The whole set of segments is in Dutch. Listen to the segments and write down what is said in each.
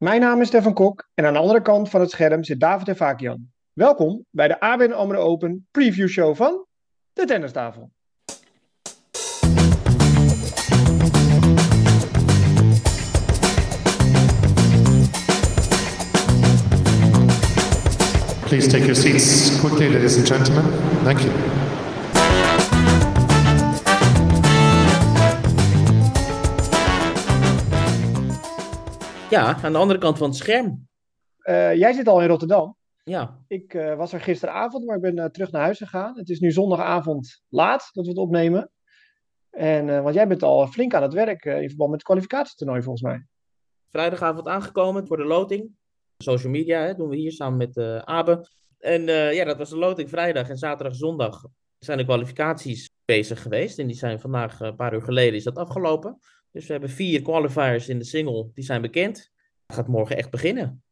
Mijn naam is Stefan Kok en aan de andere kant van het scherm zit David Evakian. Welkom bij de ABN AMRO Open preview show van de Tennistafel. Please take your seats quickly, ladies and gentlemen. Thank you. Ja, aan de andere kant van het scherm. Uh, jij zit al in Rotterdam. Ja. Ik uh, was er gisteravond, maar ik ben uh, terug naar huis gegaan. Het is nu zondagavond laat dat we het opnemen. En, want jij bent al flink aan het werk in verband met het kwalificatietoernooi volgens mij. Vrijdagavond aangekomen voor de loting. Social media hè, doen we hier samen met Abe. En ja, dat was de loting vrijdag en zaterdag zondag zijn de kwalificaties bezig geweest. En die zijn vandaag, een paar uur geleden, is dat afgelopen. Dus we hebben vier qualifiers in de single, die zijn bekend. Het gaat morgen echt beginnen.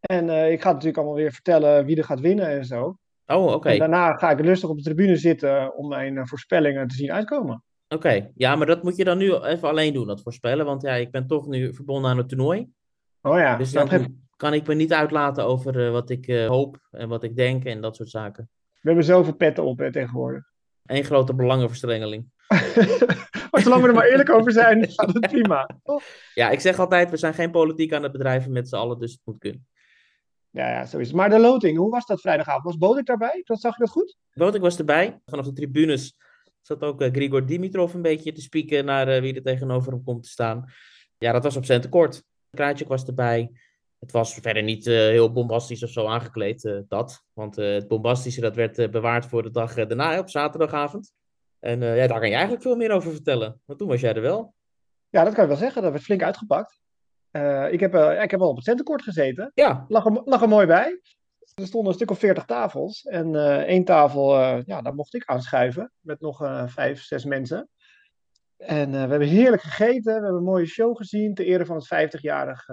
En uh, ik ga natuurlijk allemaal weer vertellen wie er gaat winnen en zo. Oh, oké. En daarna ga ik rustig op de tribune zitten om mijn uh, voorspellingen te zien uitkomen. Oké, okay. ja, maar dat moet je dan nu even alleen doen, dat voorspellen. Want ja, ik ben toch nu verbonden aan het toernooi. Oh ja. Dus dan kan ik me niet uitlaten over uh, wat ik hoop en wat ik denk en dat soort zaken. We hebben zoveel petten op hè, tegenwoordig. Eén grote belangenverstrengeling. maar zolang we er maar eerlijk over zijn, gaat het prima. Ja, ik zeg altijd, we zijn geen politiek aan het bedrijven met z'n allen, dus het moet kunnen. Ja, ja, zo is het. Maar de loting, hoe was dat vrijdagavond? Was Bodek daarbij? Dat zag je dat goed? Bodek was erbij. Vanaf de tribunes zat ook uh, Grigor Dimitrov een beetje te spieken naar uh, wie er tegenover hem komt te staan. Ja, dat was op zijn tekort. Was erbij. Het was verder niet uh, heel bombastisch of zo aangekleed, dat. Want het bombastische dat werd bewaard voor de dag daarna, op zaterdagavond. En ja, daar kan je eigenlijk veel meer over vertellen. Want toen was jij er wel. Ja, dat kan ik wel zeggen. Dat werd flink uitgepakt. Ik, heb, ik heb al op het centenkort gezeten. Ja. Lag er, lag er mooi bij. Er stonden een stuk of veertig tafels. En één tafel, ja, daar mocht ik aanschuiven. Met nog vijf, zes mensen. En we hebben heerlijk gegeten. We hebben een mooie show gezien. Ter ere van het 50-jarig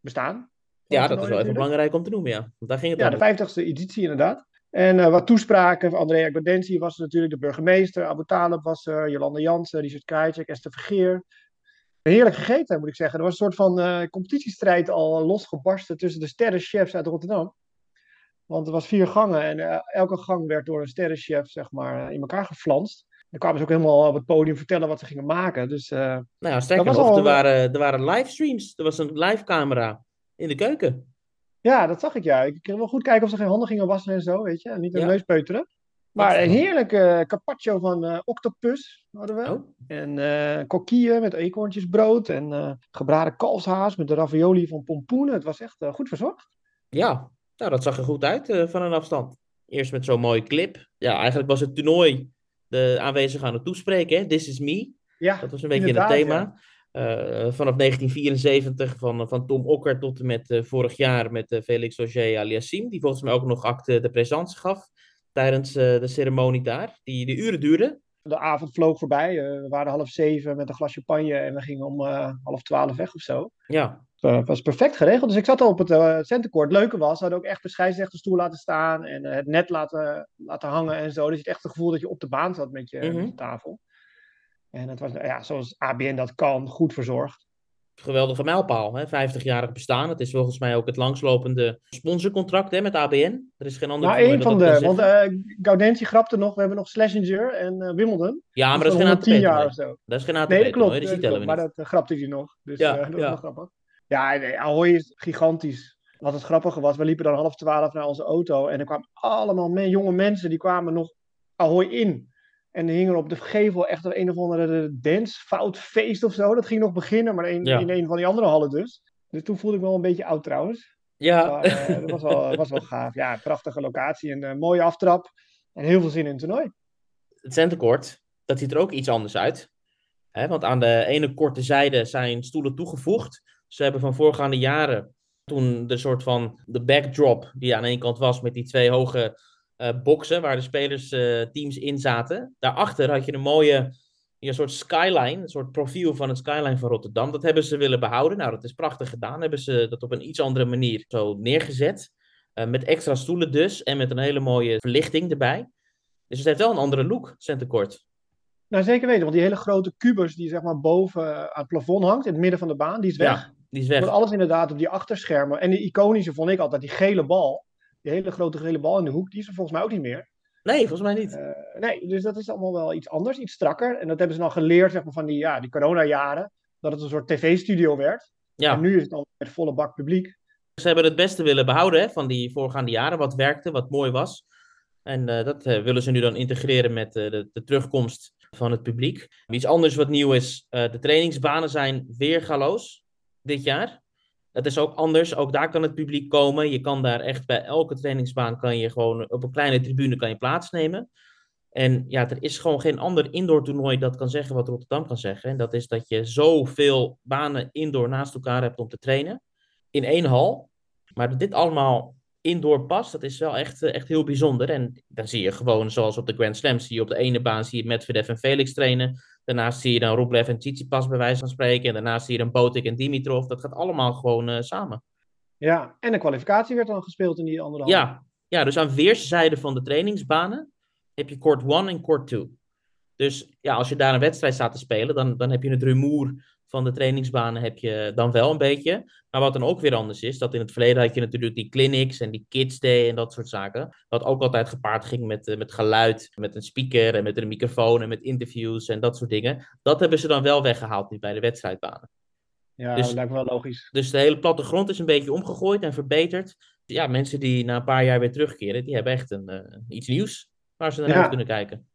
bestaan. Ja, dat is wel even belangrijk om te noemen, ja. Want daar ging het ja, de 50ste editie inderdaad. En uh, wat toespraken. Andrea Godensi was natuurlijk de burgemeester. Abu Talib was er. Jolanda Jansen, Richard Krajcek, Esther Vergeer. Heerlijk gegeten, moet ik zeggen. Er was een soort van uh, competitiestrijd al losgebarsten tussen de sterrenchefs uit Rotterdam. Want er was vier gangen en uh, elke gang werd door een sterrenchef zeg maar, in elkaar geflanst. Dan kwamen ze ook helemaal op het podium vertellen wat ze gingen maken. Dus, nou ja, sterker nog, al... er, waren, er waren livestreams. Er was een live camera in de keuken. Ja, dat zag ik ja. Ik kon wel goed kijken of ze geen handen gingen wassen en zo, weet je. En niet een ja. neus peuteren. Maar een heerlijke uh, carpaccio van uh, octopus hadden we. Oh. En uh, kokieën met eekhoorntjesbrood. En gebraden kalfshaas met de ravioli van pompoenen. Het was echt goed verzorgd. Ja, nou, dat zag er goed uit van een afstand. Eerst met zo'n mooie clip. Ja, eigenlijk was het toernooi de aanwezigen aan het toespreken. Hè? This is me. Ja, dat was een beetje het thema. Ja. Uh, vanaf 1974 van, van Tom Okker tot en met uh, vorig jaar met Felix Auger aliassim, die volgens mij ook nog acte de présence gaf tijdens de ceremonie daar, die de uren duurde. De avond vloog voorbij, we waren half zeven met een glas champagne en we gingen om half twaalf weg of zo. Ja. Het was perfect geregeld, dus ik zat al op het uh, centercourt. Het leuke was, ze hadden ook echt de scheidsrechterstoel laten staan en het net laten, laten hangen en zo. Dus je had echt het gevoel dat je op de baan zat met je, mm -hmm. met je tafel. En het was, ja, zoals ABN dat kan, goed verzorgd. Geweldige mijlpaal, hè? 50-jarig bestaan. Het is volgens mij ook het langslopende sponsorcontract hè, met ABN. Er is geen ander. Nou, één van de. Want uh, Gaudentie grapte nog, we hebben nog Schlesinger en uh, Wimbledon. Ja, maar dat is geen ATP. jaar of zo. Dat is geen ATP. Nee, dat klopt. Dus dat klopt maar dat uh, grapte hij nog. Dus ja, dat ja. was grappig. Ja, nee, Ahoy is gigantisch. Wat het grappige was, we liepen dan half twaalf naar onze auto. En er kwamen allemaal me jonge mensen, die kwamen nog Ahoy in. En er hing er op de gevel echt een, een of andere dance, fout feest of zo. Dat ging nog beginnen, maar in, ja. in een van die andere hallen dus. Dus toen voelde ik me wel een beetje oud trouwens. Ja. Maar, uh, dat was wel, was wel gaaf. Ja, prachtige locatie, een uh, mooie aftrap. En heel veel zin in het toernooi. Het centercourt, dat ziet er ook iets anders uit. Hè, want aan de ene korte zijde zijn stoelen toegevoegd. Ze hebben van voorgaande jaren, toen de soort van de backdrop die aan één kant was met die twee hoge boxen waar de spelersteams uh, in zaten. Daarachter had je een mooie een soort skyline, een soort profiel van het skyline van Rotterdam. Dat hebben ze willen behouden. Nou, dat is prachtig gedaan. Hebben ze dat op een iets andere manier zo neergezet. Uh, met extra stoelen dus en met een hele mooie verlichting erbij. Dus het heeft wel een andere look, Centercourt. Nou, zeker weten, want die hele grote kubus die zeg maar boven aan het plafond hangt, in het midden van de baan, die is weg. Ja, Die is Want weg. alles inderdaad op die achterschermen. En die iconische vond ik altijd, die gele bal. Die hele grote gele bal in de hoek, die is er volgens mij ook niet meer. Nee, volgens mij niet. Eh, nee, dus dat is allemaal wel iets anders, iets strakker. En dat hebben ze dan geleerd zeg maar, van die, ja, die coronajaren. Dat het een soort tv-studio werd. Ja. En nu is het dan met volle bak publiek. Ze hebben het beste willen behouden hè, van die voorgaande jaren. Wat werkte, wat mooi was. En eh, dat eh, willen ze nu dan integreren met de, de terugkomst van het publiek. Iets anders wat nieuw is, de trainingsbanen zijn weergaloos dit jaar. Dat is ook anders, ook daar kan het publiek komen. Je kan daar echt bij elke trainingsbaan kan je gewoon op een kleine tribune kan je plaatsnemen. En ja, er is gewoon geen ander indoor toernooi dat kan zeggen wat Rotterdam kan zeggen. En dat is dat je zoveel banen indoor naast elkaar hebt om te trainen. In één hal. Maar dat dit allemaal indoor past, dat is wel echt, eh, echt heel bijzonder. En dan zie je gewoon, zoals op de Grand Slam, zie je op de ene baan zie je Medvedev en Felix trainen. Daarnaast zie je dan Rublev en Tsitsipas bij wijze van spreken. En daarnaast zie je dan Botik en Dimitrov. Dat gaat allemaal gewoon eh, samen. Ja, en de kwalificatie werd dan gespeeld in die andere. Ja, ja, dus aan weerszijden van de trainingsbanen heb je court 1 en court 2. Dus ja, als je daar een wedstrijd staat te spelen, dan, dan heb je het rumoer van de trainingsbanen heb je dan wel een beetje. Maar wat dan ook weer anders is, dat in het verleden had je natuurlijk die clinics en die kids day en dat soort zaken. Wat ook altijd gepaard ging met, eh, met geluid, met een speaker en met een microfoon en met interviews en dat soort dingen. Dat hebben ze dan wel weggehaald nu bij de wedstrijdbanen. Ja, Dus- dat lijkt me wel logisch. Dus de hele plattegrond is een beetje omgegooid en verbeterd. Ja, mensen die na een paar jaar weer terugkeren, die hebben echt een, eh, iets nieuws waar ze naar Ja. uit kunnen kijken.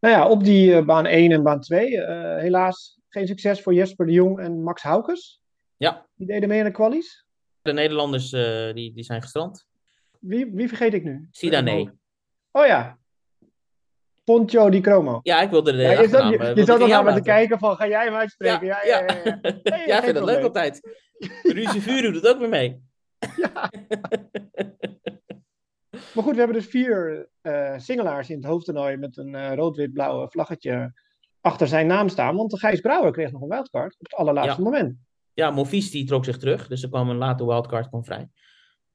Nou ja, op die eh, baan 1 en baan 2, eh, helaas geen succes voor Jesper de Jong en Max Haukes. Ja. Die deden mee aan de kwalies. De Nederlanders eh, die, die zijn gestrand. Wie, wie vergeet ik nu? Sidane. Oh ja. Poncho di Cromo. Ja, ik wilde de Ja, je zat, je, eh, zat al aan me te kijken van, ga jij hem uitspreken? Ja, ja, ja. ja, ja. Nee, ja, het leuk altijd. Ruzie Vuur doet ook weer mee. Maar goed, we hebben dus vier eh singelaars in het hoofdtoernooi met een eh, rood-wit-blauwe vlaggetje achter zijn naam staan. Want Gijs Brouwer kreeg nog een wildcard op het allerlaatste Ja. moment. Ja, Monfils die trok zich terug, dus er kwam een late wildcard kwam vrij.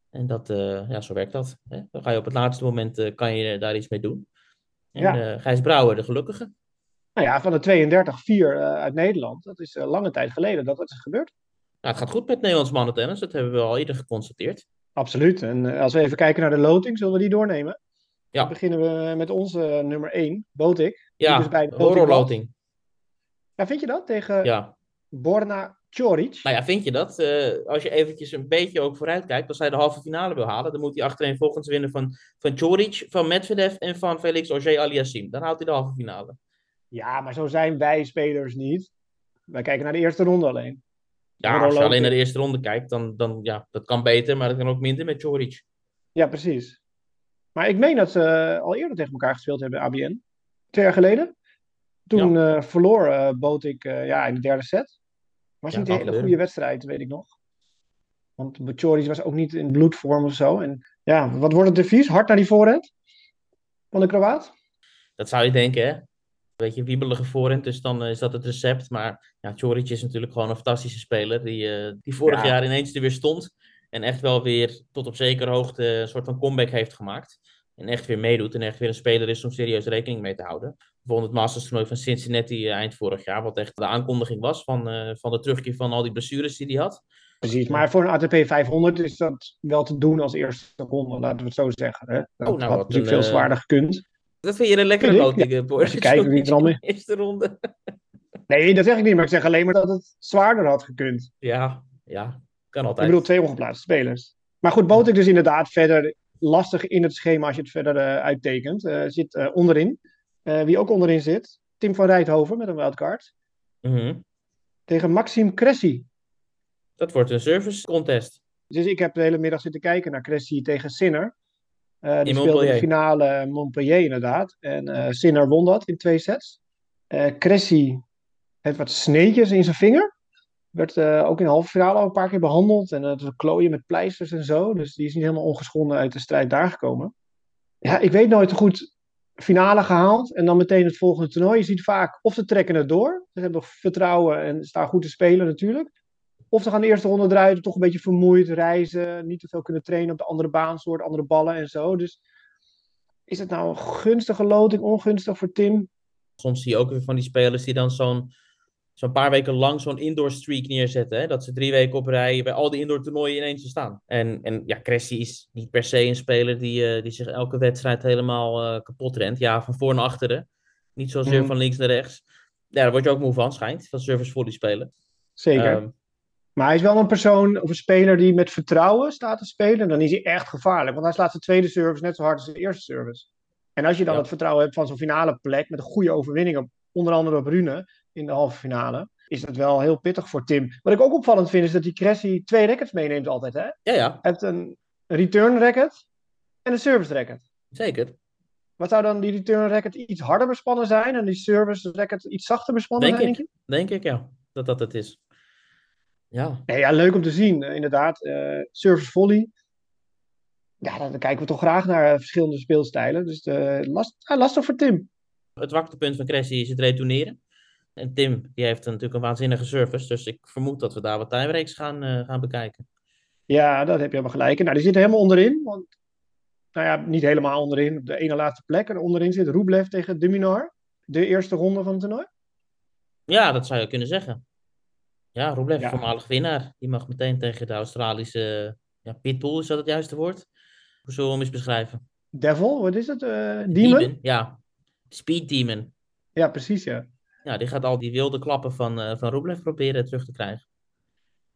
En dat, eh, ja, zo werkt dat. Hè? Dan ga je op het laatste moment eh, kan je daar iets mee doen. En Ja. eh, Gijs Brouwer, de gelukkige. Nou ja, van de 32, vier eh, uit Nederland. Dat is lange tijd geleden dat dat is gebeurd. Nou, het gaat goed met Nederlands mannentennis, dat hebben we al eerder geconstateerd. Absoluut. En als we even kijken naar de loting, zullen we die doornemen? Ja. Dan beginnen we met onze nummer 1, Botik. Ja, dus bij horrorloting. Ja, vind je dat? Tegen Ja. Borna Choric. Nou ja, vind je dat? Eh, als je eventjes een beetje ook vooruit kijkt, als hij de halve finale wil halen, dan moet hij achtereenvolgens winnen van, van Choric, van Medvedev en van Felix Auger-Aliassime. Dan haalt hij de halve finale. Ja, maar zo zijn wij spelers niet. Wij kijken naar de eerste ronde alleen. Ja, als je alleen naar de eerste ronde kijkt, dan, dan ja, dat kan beter, maar dat kan ook minder met Choric. Ja, precies. Maar ik meen dat ze al eerder tegen elkaar gespeeld hebben, ABN. Twee jaar geleden. Toen eh, verloor eh Botik eh, ja, in de derde set. Was Ja, niet een hele goede wedstrijd, weet ik nog. Want Choric was ook niet in bloedvorm of zo. En ja, wat wordt het devies? Hard naar die voorhand? Van de Kroaat? Dat zou je denken, hè? Weet je, wiebelige voorhand, dus dan is dat het recept. Maar ja, Choric is natuurlijk gewoon een fantastische speler, die, die vorig Ja. jaar ineens er weer stond. En echt wel weer tot op zekere hoogte een soort van comeback heeft gemaakt. En echt weer meedoet en echt weer een speler is om serieus rekening mee te houden. Bijvoorbeeld het Masters toernooi van Cincinnati eh, eind vorig jaar, wat echt de aankondiging was van, eh, van de terugkeer van al die blessures die hij had. Precies, maar voor een ATP 500 is dat wel te doen als eerste ronde, laten we het zo zeggen. Hè? Dat Oh, nou, had natuurlijk een, veel eh, zwaarder gekund. Dat vind je een lekkere ik, loting, eh, Boris. Je kijkt wie er al mee- Eerste ronde. Nee, dat zeg ik niet, maar ik zeg alleen maar dat het zwaarder had gekund. Ja, ja, kan Ik altijd. bedoel, twee ongeplaatste spelers. Maar goed, Botik dus inderdaad verder lastig in het schema als je het verder eh, uittekent. Eh, zit eh, onderin. Wie ook onderin zit, Tim van Rijthoven met een wildcard. Mhm. Tegen Maxime Cressy. Dat wordt een service contest. Dus ik heb de hele middag zitten kijken naar Cressy tegen Sinner. Die In speelde de finale Montpellier inderdaad. En eh Sinner won dat in twee sets. Eh Cressy heeft wat sneetjes in zijn vinger. Werd eh, ook in de halve finale al een paar keer behandeld. En het was klooien met pleisters en zo. Dus die is niet helemaal ongeschonden uit de strijd daar gekomen. Ja, ik weet nooit goed. Finale gehaald en dan meteen het volgende toernooi. Je ziet vaak of ze trekken het door. Ze hebben nog vertrouwen en staan goed te spelen natuurlijk. Of ze gaan de eerste ronde eruit, toch een beetje vermoeid, reizen, niet te veel kunnen trainen op de andere baansoort, andere ballen en zo. Dus is het nou een gunstige loting, ongunstig voor Tim? Soms zie je ook weer van die spelers die dan zo'n zo'n paar weken lang zo'n indoor streak neerzetten. Hè? Dat ze drie weken op rij bij al die indoor toernooien ineens staan. En, en ja, Cressy is niet per se een speler die, uh, die zich elke wedstrijd helemaal uh, kapot rent. Ja, van voor naar achteren. Niet zozeer mm. van links naar rechts. Ja, daar word je ook moe van, schijnt. Van service volley spelen. Zeker. Um, maar hij is wel een persoon of een speler die met vertrouwen staat te spelen. Dan is hij echt gevaarlijk. Want hij slaat zijn tweede service net zo hard als zijn eerste service. En als je dan ja. het vertrouwen hebt van zo'n finale plek met een goede overwinning, op, onder andere op Rune in de halve finale, is dat wel heel pittig voor Tim. Wat ik ook opvallend vind is dat die Cressy twee records meeneemt altijd. Hè? Ja, ja. Hij heeft een return record en een service record. Zeker. Wat zou dan die return record iets harder bespannen zijn en die service record iets zachter bespannen denk zijn, ik. denk je? Denk ik, ja. Dat dat het is. Ja. Nee, ja, leuk om te zien, inderdaad. Uh, service volley. Ja, dan kijken we toch graag naar verschillende speelstijlen. Dus uh, last, lastig voor Tim. Het zwaktepunt van Cressy is het retourneren. En Tim, die heeft natuurlijk een waanzinnige service. Dus ik vermoed dat we daar wat tiebreaks gaan, uh, gaan bekijken. Ja, dat heb je helemaal gelijk. Nou, die zitten helemaal onderin. Want, nou ja, niet helemaal onderin. Op de ene laatste plek. En onderin zit Rublev tegen Deminar. De eerste ronde van het toernooi. Ja, dat zou je kunnen zeggen. Ja, Rublev, ja. voormalig winnaar. Die mag meteen tegen de Australische ja, Pitbull, is dat het juiste woord? Hoe zullen we hem eens beschrijven? Devil, wat is het? Uh, demon? demon? Ja, Speed Demon. Ja, precies, ja. Ja, die gaat al die wilde klappen van, uh, van Rublev proberen terug te krijgen.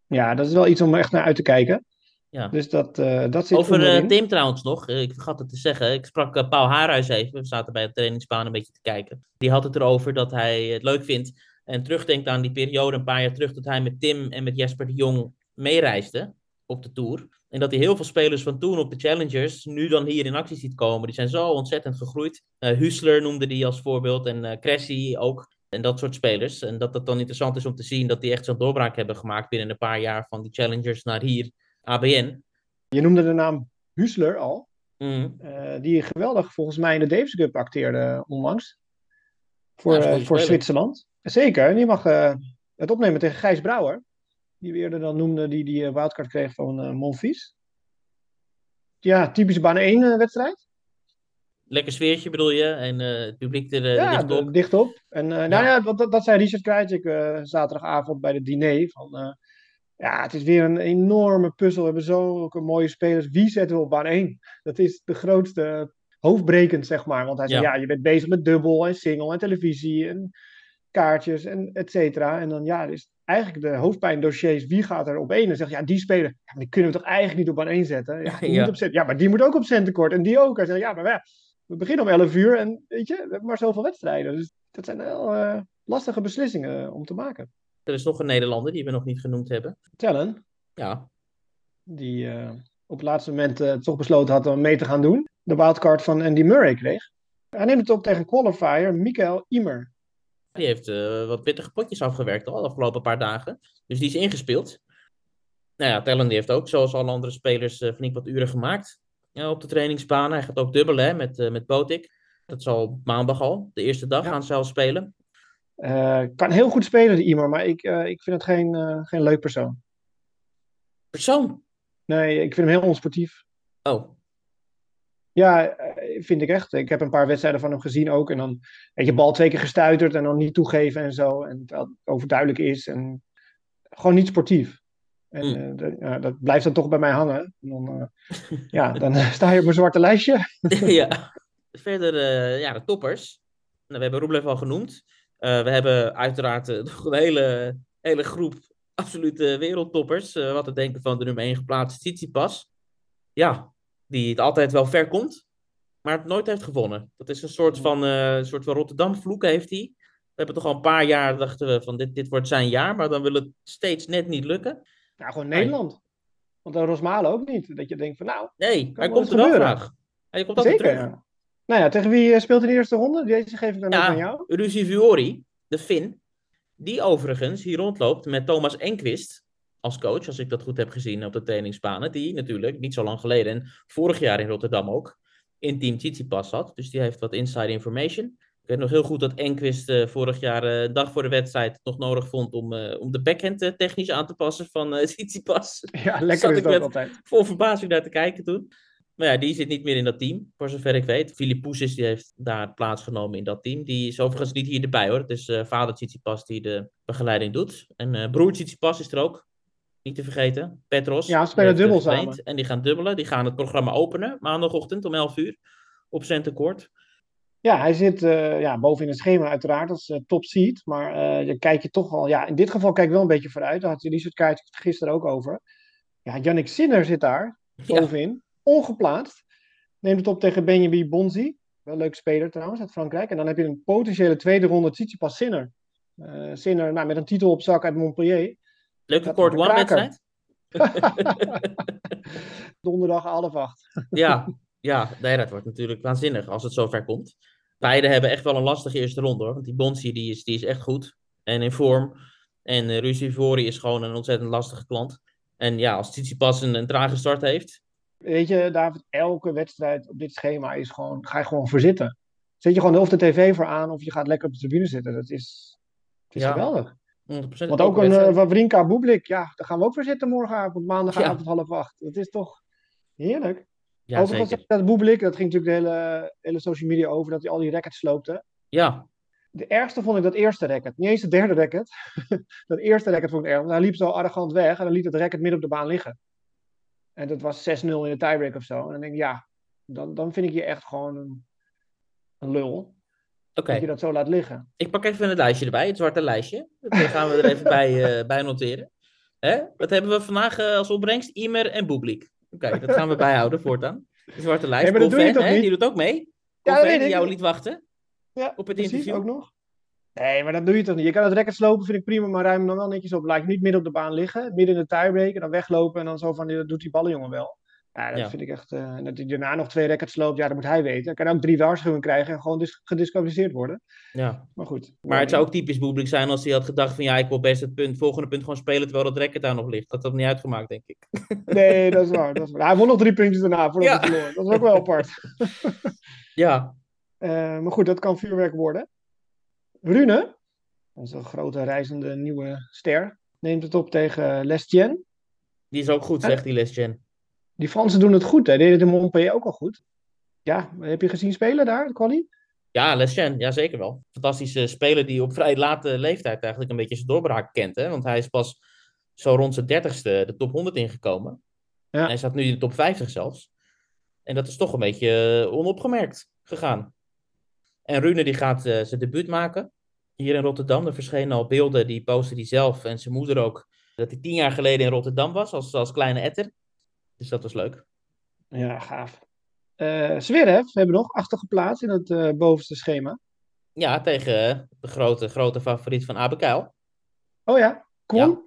Ja, dat is wel iets om echt naar uit te kijken. Ja. Dus dat, uh, dat zit Over uh, Tim trouwens nog, ik vergat het te zeggen. Ik sprak uh, Paul Haarhuis even, we zaten bij de trainingsbaan een beetje te kijken. Die had het erover dat hij het leuk vindt en terugdenkt aan die periode een paar jaar terug dat hij met Tim en met Jesper de Jong meereisde op de Tour. En dat hij heel veel spelers van toen op de Challengers nu dan hier in actie ziet komen. Die zijn zo ontzettend gegroeid. Uh, Husler noemde die als voorbeeld en uh, Cressy ook. En dat soort spelers. En dat het dan interessant is om te zien dat die echt zo'n doorbraak hebben gemaakt binnen een paar jaar van die Challengers naar hier, ABN. Je noemde de naam Husler al. Mm. Uh, die geweldig volgens mij in de Davis Cup acteerde onlangs. Voor, ja, voor Zwitserland. Zeker, die mag uh, het opnemen tegen Gijs Brouwer. Die we eerder dan noemde, die die wildcard kreeg van Monfils. Ja, typische baan 1 wedstrijd. Lekker sfeertje bedoel je? En het publiek er ja, dicht op. dicht op. En ja. nou ja, dat, dat zei Richard Krijtjek zaterdagavond bij het diner. Van, ja, het is weer een enorme puzzel. We hebben zulke mooie spelers. Wie zetten we op baan 1? Dat is de grootste hoofdbrekend, zeg maar. Want hij zei, ja, je bent bezig met dubbel en single en televisie en kaartjes en et cetera. En dan ja, is eigenlijk de hoofdpijndossiers, wie gaat er op één? En zegt, ja, die speler, ja, die kunnen we toch eigenlijk niet op aan één zetten? Ja, die Ja. Moet op ja, maar die moet ook op centekort en die ook. Hij zegt, ja, maar ja, we beginnen om 11 uur en weet je, we hebben maar zoveel wedstrijden. Dus dat zijn wel eh, lastige beslissingen om te maken. Er is nog een Nederlander die we nog niet genoemd hebben. Tellen, Ja, die eh, op het laatste moment eh, toch besloten had om mee te gaan doen. De wildcard van Andy Murray kreeg. Hij neemt het op tegen qualifier Mikael Imer. die heeft eh, wat pittige potjes afgewerkt al de afgelopen paar dagen. Dus die is ingespeeld. Nou ja, Tellen die heeft ook, zoals alle andere spelers, eh, flink wat uren gemaakt op de trainingsbaan. Hij gaat ook dubbelen hè, met, eh met Botik. Dat zal maandag al, de eerste dag, Ja. gaan ze al spelen. Eh, kan heel goed spelen, die Imer, maar ik, eh, ik vind het geen, geen leuk persoon. Persoon. Nee, ik vind hem heel onsportief. Oh, Ja, vind ik echt. Ik heb een paar wedstrijden van hem gezien ook. En dan, weet je, bal twee keer gestuiterd en dan niet toegeven en zo. En het overduidelijk is. En gewoon niet sportief. En Mm. eh, dat, blijft dan toch bij mij hangen. En dan, eh, ja, dan eh, sta je op mijn zwarte lijstje. ja. Verder, ja, de toppers. Nou, we hebben Rublev al genoemd. We hebben uiteraard nog een hele, hele groep absolute wereldtoppers. Wat te denken van de nummer 1 geplaatste Tsitsipas. Ja, die het altijd wel ver komt, maar het nooit heeft gewonnen. Dat is een soort van, een soort van Rotterdam-vloek heeft hij. We hebben toch al een paar jaar dachten we van dit, dit wordt zijn jaar, maar dan wil het steeds net niet lukken. Nou, gewoon Nederland. Want dan Rosmalen ook niet. Dat je denkt van, nou, Nee, hij komt er wel graag. Hij komt altijd zeker. terug. Ja. Nou ja, tegen wie eh, speelt in de eerste ronde? Deze geef ik dan ook aan Ja, jou. Ruzi Vuori, de Fin, die overigens hier rondloopt met Thomas Enquist als coach, als ik dat goed heb gezien op de trainingsbanen. Die natuurlijk niet zo lang geleden en vorig jaar in Rotterdam ook in Team Tsitsipas zat. Dus die heeft wat inside information. Ik weet nog heel goed dat Enquist eh, vorig jaar, eh, dag voor de wedstrijd, nog nodig vond om, eh, om de backhand technisch aan te passen van eh Tsitsipas. Ja, lekker Zat is ik dat met- altijd. Vol verbazing naar te kijken toen. Maar ja, die zit niet meer in dat team, voor zover ik weet. Filip Poesis die heeft daar plaatsgenomen in dat team. Die is overigens niet hier erbij hoor. Het is uh, vader Tsitsipas die de begeleiding doet. En uh, broer Tsitsipas is er ook. Niet te vergeten. Petros. Ja, ze spelen dubbel samen. En die gaan dubbelen. Die gaan het programma openen maandagochtend om 11 uur op Centercourt. Ja, hij zit uh, ja, boven in het schema uiteraard als uh, top seed. Maar uh, dan kijk je toch wel... Ja, in dit geval kijk ik wel een beetje vooruit. Daar had Richard Kaart gisteren ook over. Ja, Yannick Sinner zit daar bovenin. Ja. Ongeplaatst. Neemt het op tegen Benjamin Bonzi. Wel een leuke speler trouwens uit Frankrijk. En dan heb je een potentiële tweede ronde Tsitsipas Sinner. Sinner nou, met een titel op zak uit Montpellier. Leuke kort one wedstrijd. Donderdag half acht. ja, ja, nee, dat wordt natuurlijk waanzinnig als het zover komt. Beide hebben echt wel een lastige eerste ronde hoor. Want die Bonsi die is, die is echt goed en in vorm. En uh, Rusivori is gewoon een ontzettend lastige klant. En ja, als Tsitsipas een, een trage start heeft. Weet je, David, elke wedstrijd op dit schema is gewoon, ga je gewoon verzitten. Zet je gewoon of de tv voor aan of je gaat lekker op de tribune zitten. Dat is, het is Ja. geweldig. 100% Want ook een uh, Wawrinka Bublik, ja, daar gaan we ook voor zitten morgenavond, maandagavond Ja. half acht. Dat is toch heerlijk. Ja, Overigens, zeker. dat Bublik, dat ging natuurlijk de hele, hele social media over, dat hij al die rackets sloopte. Ja, De ergste vond ik dat eerste racket. Niet eens de derde racket. dat eerste racket vond ik erg. Want hij liep zo arrogant weg en dan liet het racket midden op de baan liggen. En dat was 6-0 in de tiebreak of zo. En dan denk ik, ja, dan, dan vind ik je echt gewoon een, een lul. oké. Dat je dat zo laat liggen. Ik pak even het lijstje erbij, het zwarte lijstje. Dat gaan we er even bij, eh, bij noteren. Hè? Wat hebben we vandaag eh, als opbrengst? Imer en Boeblik. Oké, dat gaan we bijhouden voortaan. De zwarte lijst. Nee, doe hè? Die doet ook mee. Ja, die ik. jou liet wachten. Ja, Op het precies, interview? ook nog. Nee, maar dat doe je toch niet. Je kan het racket slopen, vind ik prima, maar ruim hem dan wel netjes op. Laat je niet midden op de baan liggen, midden in de tiebreak en dan weglopen en dan zo van, dat doet die ballenjongen wel. Ja, dat Ja. vind ik echt... eh, dat hij daarna nog twee rackets sloopt, ja, dat moet hij weten. Hij kan ook drie waarschuwingen krijgen en gewoon dis- gedisqualificeerd worden. Ja. Maar goed. Maar het zou ook typisch Boeblik zijn als hij had gedacht van ja, ik wil best het punt, volgende punt gewoon spelen terwijl dat racket daar nog ligt. Dat had hem niet uitgemaakt, denk ik. Nee, dat is waar. Dat is waar. Hij won nog drie puntjes daarna voordat Ja. hij verloor. Dat is ook wel apart. Ja, Eh, maar goed, dat kan vuurwerk worden. Rune, onze grote reizende nieuwe ster, neemt het op tegen Lestien. die is ook goed, zegt die Lesjen. Die Fransen doen het goed, hè? Deden het in Montpellier ook al goed. Ja, heb je gezien spelen daar, quali? Ja, Lesjen, ja zeker wel. Fantastische speler die op vrij late leeftijd eigenlijk een beetje zijn doorbraak kent. Hè? Want hij is pas zo rond zijn dertigste de top 100 ingekomen. Ja. En hij staat nu in de top 50 zelfs. En dat is toch een beetje eh, onopgemerkt gegaan. En Rune die gaat eh, zijn debuut maken hier in Rotterdam. Er verschenen al beelden, die postte hij zelf en zijn moeder ook. Dat hij tien jaar geleden in Rotterdam was als, als kleine etter. Dus dat was leuk. Ja, gaaf. Eh Zverev hebben we nog achtergeplaatst in het eh, bovenste schema. Ja, tegen eh, de grote, grote favoriet van Abe Kuil. Oh ja, Kwon. Ja.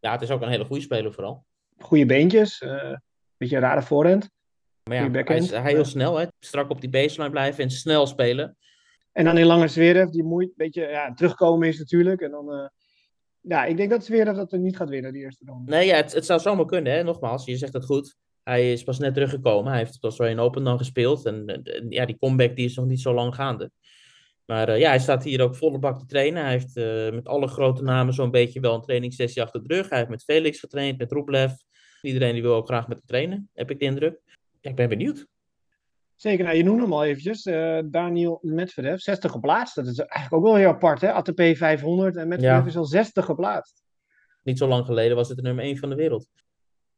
Ja, het is ook een hele goede speler vooral. Goede beentjes. eh beetje een rare voorhand. Maar ja, hij is heel snel, hè? strak op die baseline blijven en snel spelen. En dan in lange Zverev, die een beetje ja, terugkomen is natuurlijk. En dan, ja, ik denk dat Zverev dat er niet gaat winnen, die eerste ronde. Nee, ja, het, het zou zomaar kunnen, hè? nogmaals, je zegt het goed. Hij is pas net teruggekomen, hij heeft het Australian Open dan gespeeld. En ja, die comeback die is nog niet zo lang gaande. Maar eh, ja, hij staat hier ook volle bak te trainen. Hij heeft eh, met alle grote namen zo'n beetje wel een trainingssessie achter de rug. Hij heeft met Felix getraind, met Rublev. Iedereen die wil ook graag met hem trainen, heb ik de indruk. Ik ben benieuwd. Zeker, nou, je noemde hem al eventjes. eh, Daniel Medvedev, 60 geplaatst. Dat is eigenlijk ook wel heel apart, hè? ATP 500 en Medvedev Ja. is al 60 geplaatst. Niet zo lang geleden was het de nummer 1 van de wereld.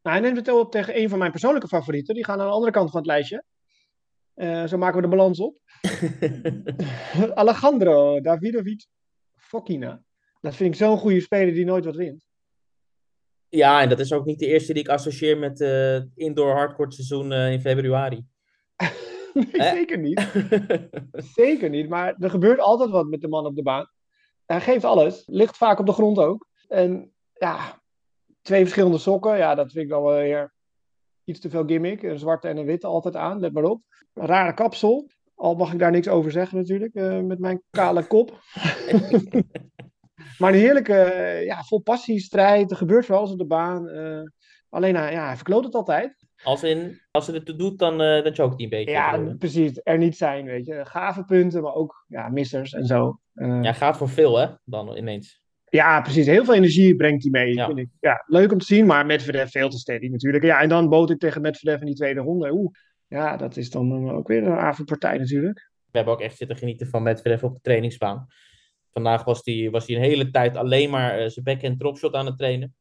Nou, hij neemt het op tegen een van mijn persoonlijke favorieten. Die gaan aan de andere kant van het lijstje. Eh, zo maken we de balans op. Alejandro Davidovic Fokina. Dat vind ik zo'n goede speler die nooit wat wint. Ja, en dat is ook niet de eerste die ik associeer met eh, het indoor hardcourt seizoen eh, in februari. nee, zeker niet. Zeker niet. Maar er gebeurt altijd wat met de man op de baan. Hij geeft alles. Ligt vaak op de grond ook. En ja, twee verschillende sokken. Ja, dat vind ik dan wel weer iets te veel gimmick. Een zwarte en een witte altijd aan. Let maar op. Een rare kapsel. Al mag ik daar niks over zeggen natuurlijk. eh, met mijn kale kop. maar een heerlijke, eh, ja, vol passie, strijd. Er gebeurt wel alles op de baan. eh, alleen, hij- ja, hij verkloot het altijd. Als, in, als hij het doet, dan, eh dan chokt hij een beetje. Ja, precies. Er niet zijn, weet je. Gave punten, maar ook ja, missers en zo. Eh, ja, ja. gaat voor veel, hè? Dan ineens. precies. Heel veel energie brengt hij mee. Ja. Vind ik. Ja, leuk om te zien, maar Medvedev veel te steady natuurlijk. Ja, en dan boot ik tegen Medvedev in die tweede ronde. Oeh, Ja, dat is dan ook weer een avondpartij natuurlijk. We hebben ook echt zitten genieten van Medvedev op de trainingsbaan. Vandaag was hij was die een hele tijd alleen maar uh, zijn backhand dropshot aan het trainen.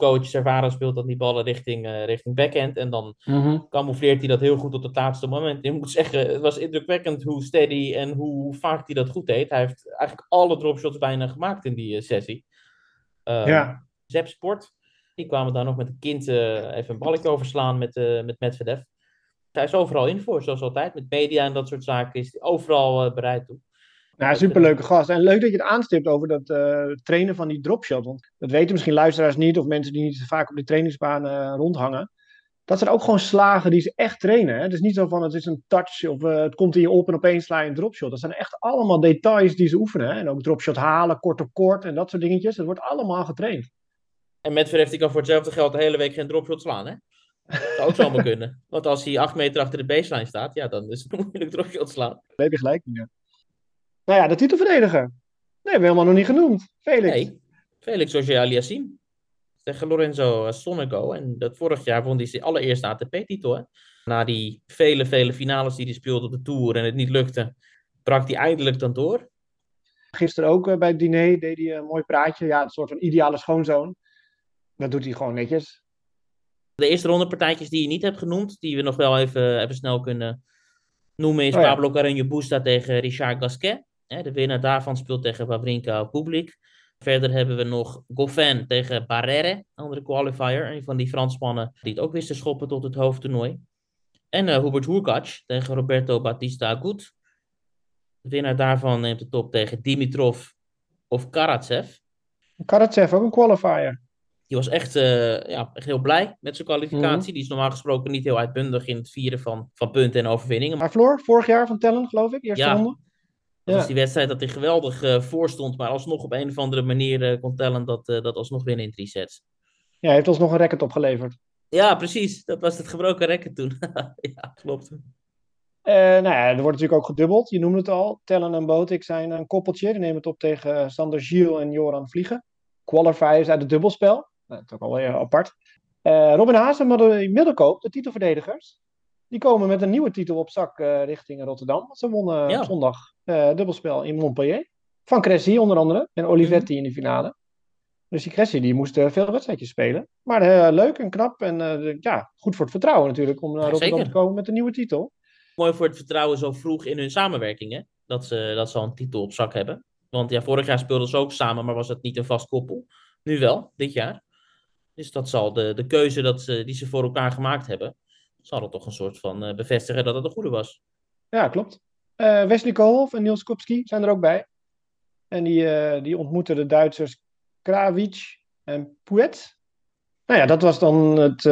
Coach Servaro speelt dan die ballen richting, uh, richting backhand. En dan Mhm. camoufleert hij dat heel goed op het laatste moment. Ik moet zeggen, het was indrukwekkend hoe steady en hoe vaak hij dat goed deed. Hij heeft eigenlijk alle dropshots bijna gemaakt in die uh, sessie. Uh, Ja. Zep Sport, die kwamen daar nog met een kind uh, even een balletje overslaan met, met Medvedev. Hij is overal in voor, zoals altijd. Met media en dat soort zaken is hij overal bereid toe. Nou, superleuke gast. En leuk dat je het aanstipt over dat uh, trainen van die dropshot. Want dat weten misschien luisteraars niet, of mensen die niet vaak op die trainingsbaan uh, rondhangen. Dat zijn ook gewoon slagen die ze echt trainen. Hè? Het is niet zo van het is een touch of uh, het komt in je op en opeens sla je een dropshot. Dat zijn echt allemaal details die ze oefenen. Hè? En ook dropshot halen, kort op kort en dat soort dingetjes. Dat wordt allemaal getraind. En Medvedev die kan voor hetzelfde geld de hele week geen dropshot slaan, hè? Dat zou ook zomaar kunnen. Want als hij acht meter achter de baseline staat, ja, dan is het moeilijk dropshot slaan. Daar heb je gelijk in, ja. Nou ja, de titelverdediger. Nee, hebben we helemaal nog niet genoemd. Felix. Nee, Felix Auger-Aliassime. Tegen Lorenzo Sonego. En dat vorig jaar won hij zijn allereerste ATP-titel. Na die vele, vele finales die hij speelde op de Tour en het niet lukte, brak hij eindelijk dan door. Gisteren ook uh, bij het diner deed hij een mooi praatje. Ja, een soort van ideale schoonzoon. Dat doet hij gewoon netjes. De eerste ronde partijtjes die je niet hebt genoemd, die we nog wel even, even snel kunnen noemen, is Oh ja. Pablo Carreño Busta tegen Richard Gasquet. De winnaar daarvan speelt tegen Wawrinka Public. Verder hebben we nog Goffin tegen Barrere, andere qualifier. Een van die Fransmannen die het ook wist te schoppen tot het hoofdtoernooi. En uh, Hubert Hurkacz tegen Roberto Batista Agut. De winnaar daarvan neemt de top tegen Dimitrov of Karatsev. Karatsev, ook een qualifier. Die was echt, uh, ja, echt heel blij met zijn kwalificatie. Mm -hmm. Die is normaal gesproken niet heel uitbundig in het vieren van, van punten en overwinningen. Hij verloor vorig jaar van Tellen, geloof ik, eerste ja. ronde. Dat was die wedstrijd dat hij geweldig uh, voor stond, maar alsnog op een of andere manier uh, kon tellen dat, uh, dat alsnog winnen in drie sets. Ja, hij heeft ons nog een record opgeleverd. Ja, precies. Dat was het gebroken record toen. ja, klopt. Nou ja, er wordt natuurlijk ook gedubbeld. Je noemde het al. Tellen en Botik zijn een koppeltje. Die nemen het op tegen Sander Gilles en Joran Vliegen. Qualifiers uit het dubbelspel. Nou, dat is ook alweer apart. Robin Haas en Madelene Middelkoop, de titelverdedigers. Die komen met een nieuwe titel op zak uh, richting Rotterdam. Ze wonnen ja. zondag uh, dubbelspel in Montpellier. Van Cressy onder andere. En Olivetti mm. in de finale. Dus die Cressy die moest veel wedstrijdjes spelen. Maar leuk en knap. En ja, goed voor het vertrouwen natuurlijk. Om naar ja, Rotterdam zeker. te komen met een nieuwe titel. Mooi voor het vertrouwen zo vroeg in hun samenwerking. Hè? Dat, ze, dat ze al een titel op zak hebben. Want ja, vorig jaar speelden ze ook samen. Maar was het niet een vast koppel. Nu wel, dit jaar. Dus dat zal de, de keuze dat ze, die ze voor elkaar gemaakt hebben, zal het toch een soort van uh, bevestigen dat het een goede was. Ja, klopt. Uh, Wesley Koolhof en Niels Kopski zijn er ook bij. En die, uh, die ontmoeten de Duitsers Krawic en Puet. Nou ja, dat was dan het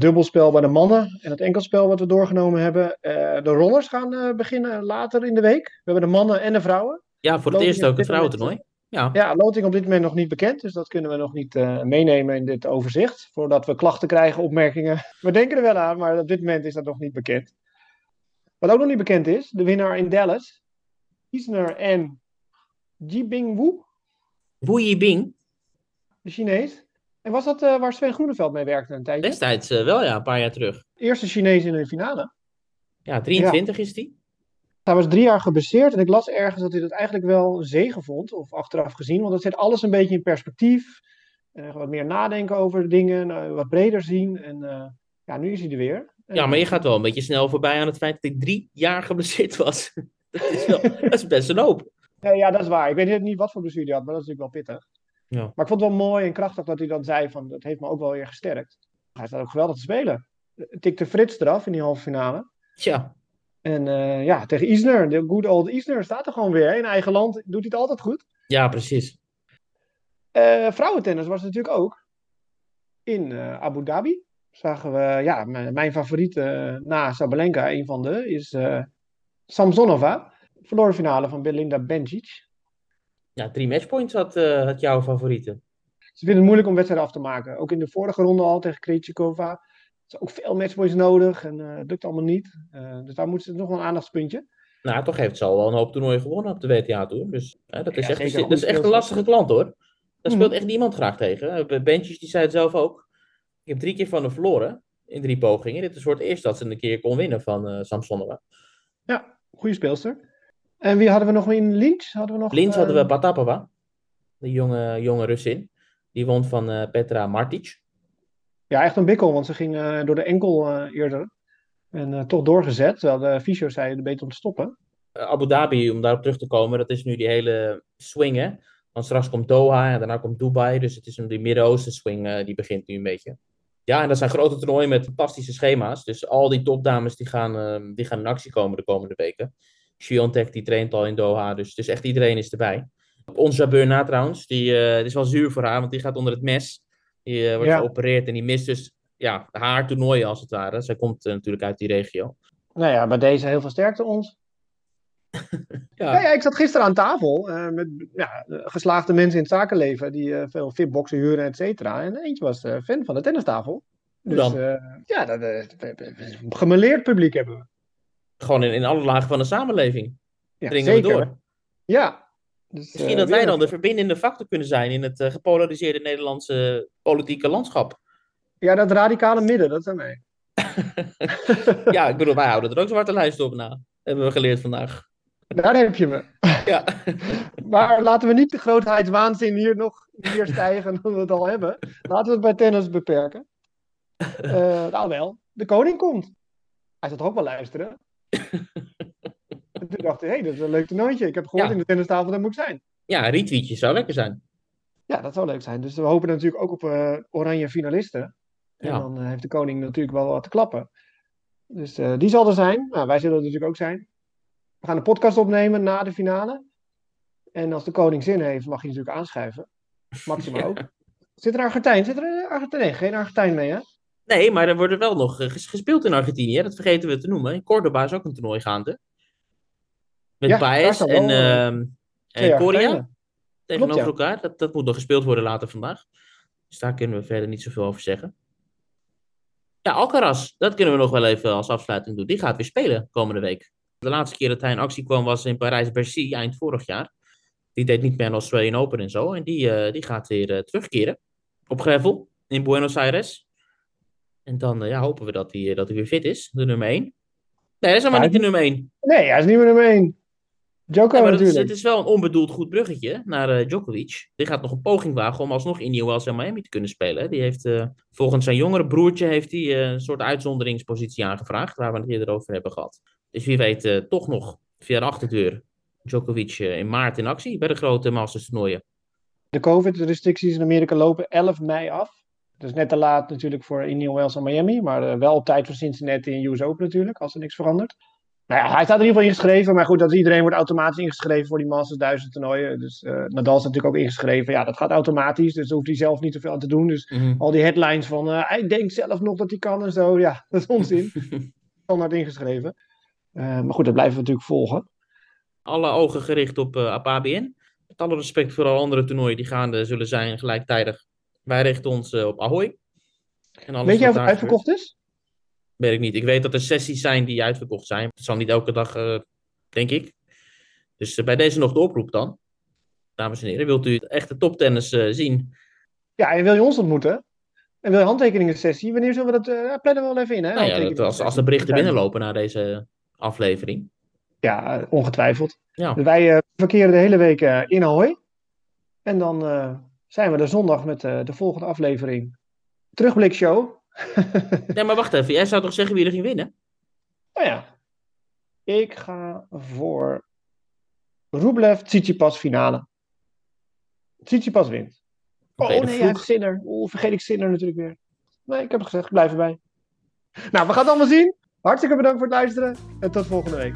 dubbelspel bij de mannen en het enkelspel wat we doorgenomen hebben. de rollers gaan beginnen later in de week. We hebben de mannen en de vrouwen. Ja, voor het eerst ook het vrouwentoernooi. Ja. ja, loting op dit moment nog niet bekend, dus dat kunnen we nog niet uh, meenemen in dit overzicht. Voordat we klachten krijgen, opmerkingen. We denken er wel aan, maar op dit moment is dat nog niet bekend. Wat ook nog niet bekend is, de winnaar in Dallas, Isner en Jibing Wu. Wu Yibing. De Chinees. En was dat uh, waar Sven Groeneveld mee werkte een tijdje? Destijds uh, wel, ja, een paar jaar terug. Eerste Chinees in de finale. Ja, 23 ja. is die. Hij was drie jaar geblesseerd en ik las ergens dat hij dat eigenlijk wel een zegen vond, of achteraf gezien, want dat zet alles een beetje in perspectief. En wat meer nadenken over dingen, wat breder zien. En uh, ja, nu is hij er weer. Ja, maar je gaat wel een beetje snel voorbij aan het feit dat hij drie jaar geblesseerd was. dat, is wel, dat is best een hoop. Ja, ja, dat is waar. Ik weet niet wat voor blessure hij had, maar dat is natuurlijk wel pittig. Ja. Maar ik vond het wel mooi en krachtig dat hij dan zei van, dat heeft me ook wel weer gesterkt. Hij staat ook geweldig te spelen. Tikte Frits eraf in die halve finale. Ja. En uh, ja, tegen Isner, de good old Isner, staat er gewoon weer. In eigen land doet hij het altijd goed. Ja, precies. Uh, vrouwentennis was natuurlijk ook in uh, Abu Dhabi. Zagen we, ja, mijn favoriet na Sabalenka, een van de, is Samsonova. Verloor de finale van Belinda Bencic. Ja, drie matchpoints had, had jouw favoriete. Ze vinden het moeilijk om wedstrijden af te maken. Ook in de vorige ronde al tegen Krejcikova. Is ook veel matchpoints nodig en uh, het lukt allemaal niet. Uh, dus daar moeten ze nog wel een aandachtspuntje. Nou, toch heeft ze al wel een hoop toernooien gewonnen op de WTA-tour. Dus hè, dat is ja, echt, dat is echt een lastige klant hoor. Daar speelt mm. echt niemand graag tegen. Benches die zei het zelf ook. Ik heb drie keer van hem verloren. in drie pogingen. Dit is voor het eerst dat ze een keer kon winnen van uh, Samsonova. Ja, goede speelster. En wie hadden we nog in Lynch? Hadden we nog, Lynch hadden we Patapova, de jonge, jonge Russin. Die won van Petra Martic. Ja, echt een bikkel, want ze ging door de enkel eerder. En toch doorgezet, terwijl de fysio zei de beter om te stoppen. Abu Dhabi, om daarop terug te komen, dat is nu die hele swing? Want straks komt Doha en daarna komt Dubai. Dus het is die Midden-Oosten swing, die begint nu een beetje. Ja, en dat zijn grote toernooien met fantastische schema's. Dus al die topdames die gaan, uh, die gaan in actie komen de komende weken. Shiontek die traint al in Doha, dus, dus echt iedereen is erbij. Onze Jabeur trouwens, die is wel zuur voor haar, want die gaat onder het mes. Die uh, wordt ja. geopereerd en die mist dus ja, haar toernooi als het ware. Zij komt natuurlijk uit die regio. Nou ja, bij deze heel veel sterkte ons. ja. ja. ik zat gisteren aan tafel uh, met ja, geslaagde mensen in het zakenleven die uh, veel fitboxen huren, et cetera. En eentje was uh, fan van de tennistafel. Dus ja, dat, gemeleerd publiek hebben we. Gewoon in, in alle lagen van de samenleving. Ja, Dringen zeker. we door. Ja. Dus, Misschien dat wij dan de verbindende factor kunnen zijn in het gepolariseerde Nederlandse politieke landschap. Ja, dat radicale midden, dat zijn wij. ja, ik bedoel, wij houden er ook zwarte lijst op na. Hebben we geleerd vandaag. Daar heb je me. Ja. maar laten we niet de grootheidswaanzin hier nog meer stijgen dan we het al hebben. Laten we het bij tennis beperken. Uh, nou wel, de koning komt. Hij zal toch ook wel luisteren? En toen dacht ik, hé, hey, dat is een leuk toernooitje. Ik heb gehoord in de tennistafel, dat moet zijn. Ja, een retweetje zou lekker zijn. Ja, dat zou leuk zijn. Dus we hopen natuurlijk ook op uh, oranje finalisten. En ja. dan uh, heeft de koning natuurlijk wel wat te klappen. Dus die zal er zijn. Nou, wij zullen er natuurlijk ook zijn. We gaan een podcast opnemen na de finale. En als de koning zin heeft, mag hij natuurlijk aanschuiven. Maxima ook. Zit er Argentijn? Zit er Argentijn? Nee, geen Argentijn mee, hè? Nee, maar er wordt wel nog gespeeld in Argentinië. Dat vergeten we te noemen. In Cordoba is ook een toernooi gaande. Met ja, Baez en, uh, en Korea tegenover elkaar. Dat, dat moet nog gespeeld worden later vandaag. Dus daar kunnen we verder niet zoveel over zeggen. Ja, Alcaraz, dat kunnen we nog wel even als afsluiting doen. Die gaat weer spelen komende week. De laatste keer dat hij in actie kwam was in Parijs-Bercy eind vorig jaar. Die deed niet meer een Australian Open en zo. En die, uh, die gaat weer uh, terugkeren op gravel in Buenos Aires. En dan uh, ja, hopen we dat hij, dat hij weer fit is, de nummer 1. Nee, hij is helemaal niet de nummer 1. Nee, hij is niet meer nummer 1. Ja, natuurlijk. Het is, is wel een onbedoeld goed bruggetje naar Djokovic. Die gaat nog een poging wagen om alsnog in New Wells en Miami te kunnen spelen. Die heeft volgens zijn jongere broertje heeft hij, een soort uitzonderingspositie aangevraagd, waar we het eerder over hebben gehad. Dus wie weet toch nog via de achterdeur Djokovic in maart in actie bij de grote Masters toernooien. De COVID-restricties in Amerika lopen 11 mei af. Dat is net te laat natuurlijk voor Indian Wells en Miami, maar wel op tijd voor Cincinnati en US Open natuurlijk, als er niks verandert. Nou ja, hij staat in ieder geval ingeschreven, maar goed, dat iedereen wordt automatisch ingeschreven voor die Masters 1000 toernooien. Dus uh, Nadal is natuurlijk ook ingeschreven. Ja, dat gaat automatisch, dus daar hoeft hij zelf niet zoveel aan te doen. Dus mm -hmm. al die headlines van uh, hij denkt zelf nog dat hij kan en zo, ja, dat is onzin. Standaard ingeschreven. Uh, maar goed, dat blijven we natuurlijk volgen. Alle ogen gericht op uh, APABN. Met alle respect voor alle andere toernooien die gaande zullen zijn gelijktijdig. Wij richten ons op Ahoy. En Weet je of het uitverkocht is? Weet ik niet. Ik weet dat er sessies zijn die uitverkocht zijn. Het zal niet elke dag, denk ik. Dus bij deze nog de oproep dan. Dames en heren, wilt u echte toptennis zien? Ja, en wil je ons ontmoeten? En wil je handtekeningen sessie? Wanneer zullen we dat... Plannen we wel even in, hè? Nou ja, dat, als, als de berichten binnenlopen naar deze aflevering. Ja, ongetwijfeld. Ja. Dus wij verkeren de hele week in Ahoy. En dan zijn we er zondag met de volgende aflevering. Terugblikshow. ja, maar wacht even. Jij zou toch zeggen wie er ging winnen? Nou ja. Ik ga voor Rublev Tsitsipas finale. Tsitsipas wint. Okay, oh nee, hij heeft Sinner. Oh, vergeet ik Sinner natuurlijk weer. Nee, ik heb gezegd, blijf erbij. Nou, we gaan het allemaal zien. Hartstikke bedankt voor het luisteren en tot volgende week.